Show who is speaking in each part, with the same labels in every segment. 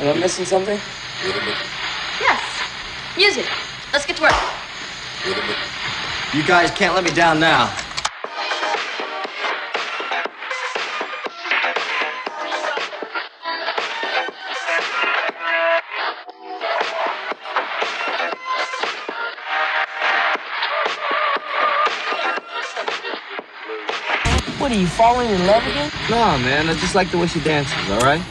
Speaker 1: Am I missing something?
Speaker 2: Yes. Music. Let's get to work.
Speaker 3: You guys can't let me down now.
Speaker 1: What are you falling in love again?
Speaker 3: Nah, man. I just like the way she dances,
Speaker 4: all right?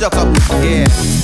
Speaker 4: suck up.
Speaker 5: Yeah.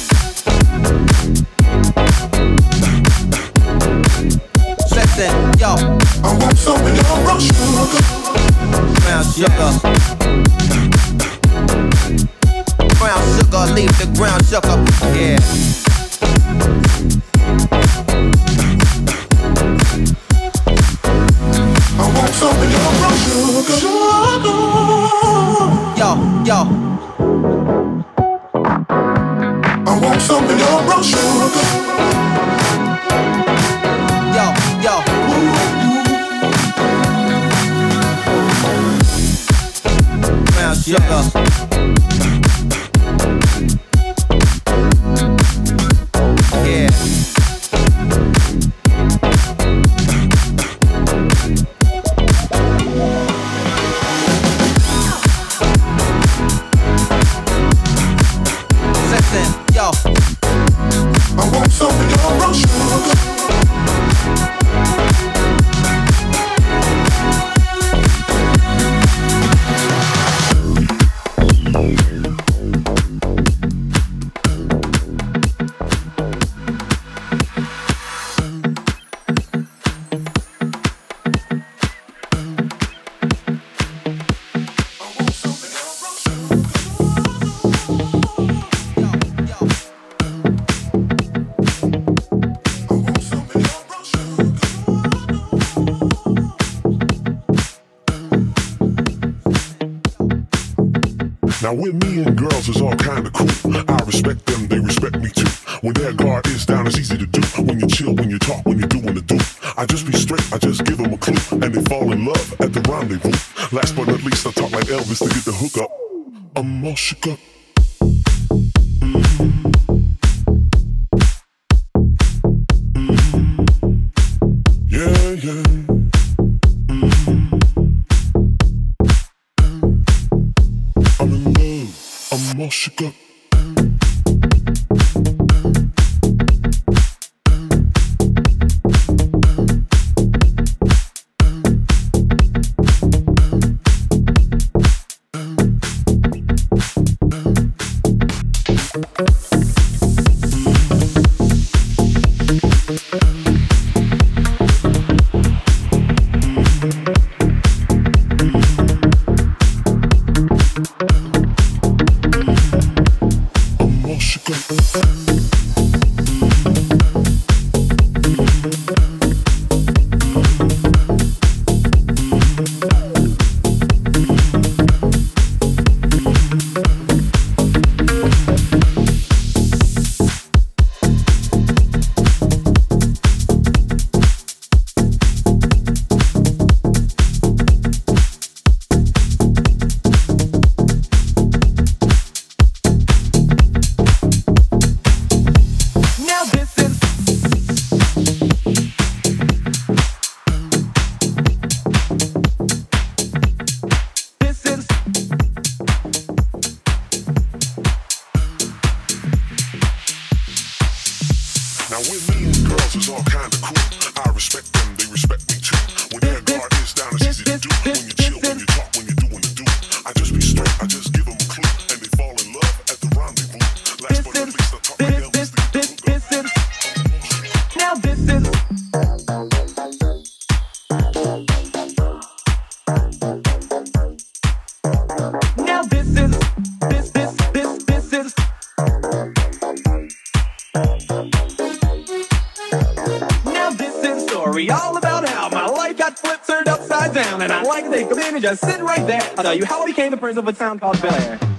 Speaker 6: Now with me and girls is all kinda cool. I respect them, they respect me too. When their guard is down, it's easy to do. When you chill, when you talk, when you're doing the do. I just be straight, I just give them a clue. And they fall in love at the rendezvous. Last but not least, I talk like Elvis to get the hook up. I'm all shook up.
Speaker 7: you go. me just sit right there. I'll tell you how I became the prince of a town called Bel Air.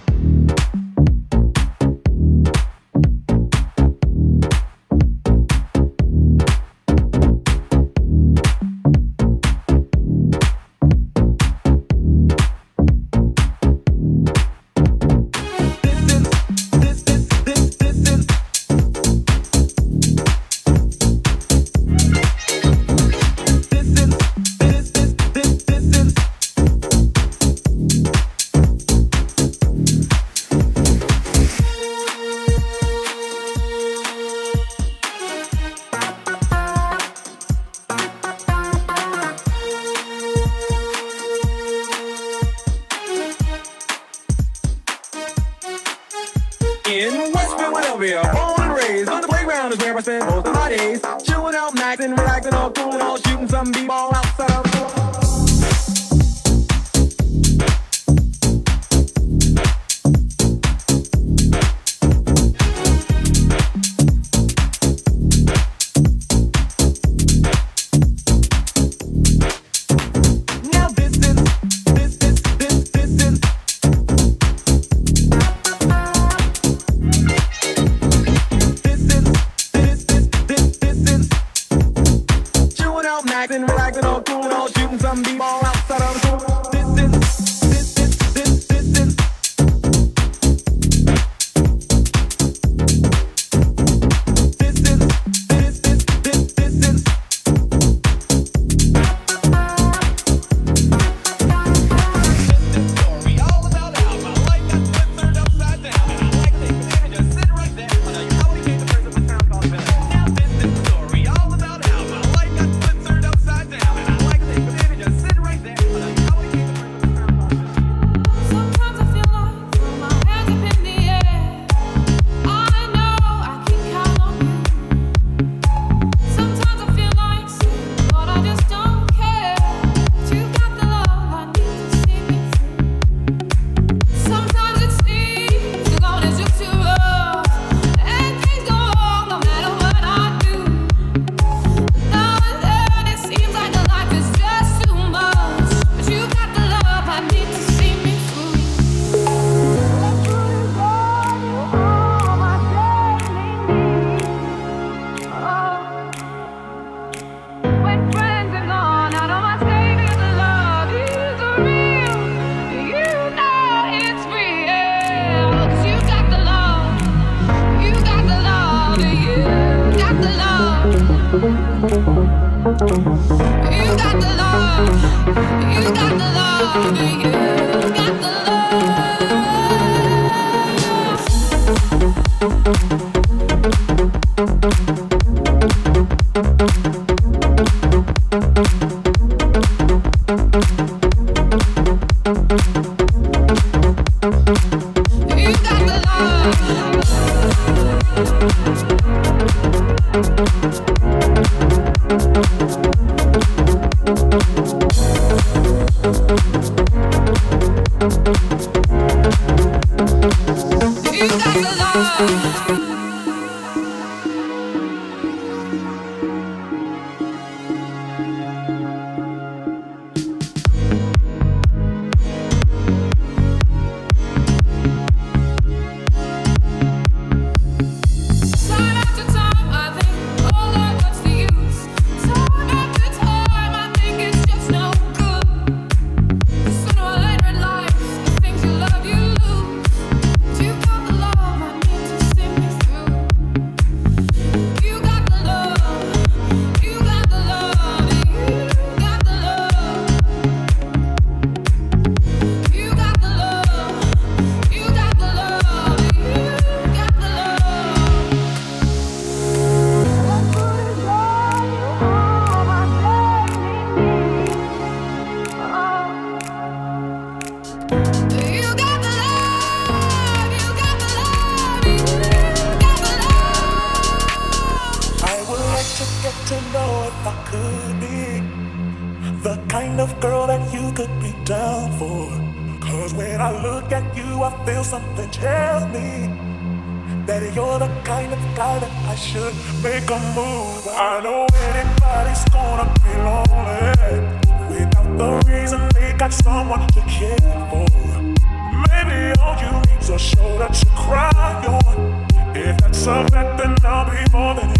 Speaker 8: expect, then
Speaker 9: I'll be more than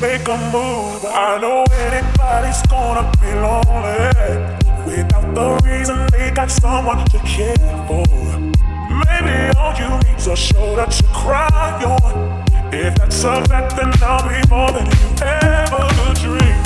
Speaker 9: make a move. I know anybody's gonna be lonely without the reason they got someone to care for. Maybe all you need's a shoulder to cry on. If that's a fact, then I'll be more than you ever
Speaker 10: dreamed.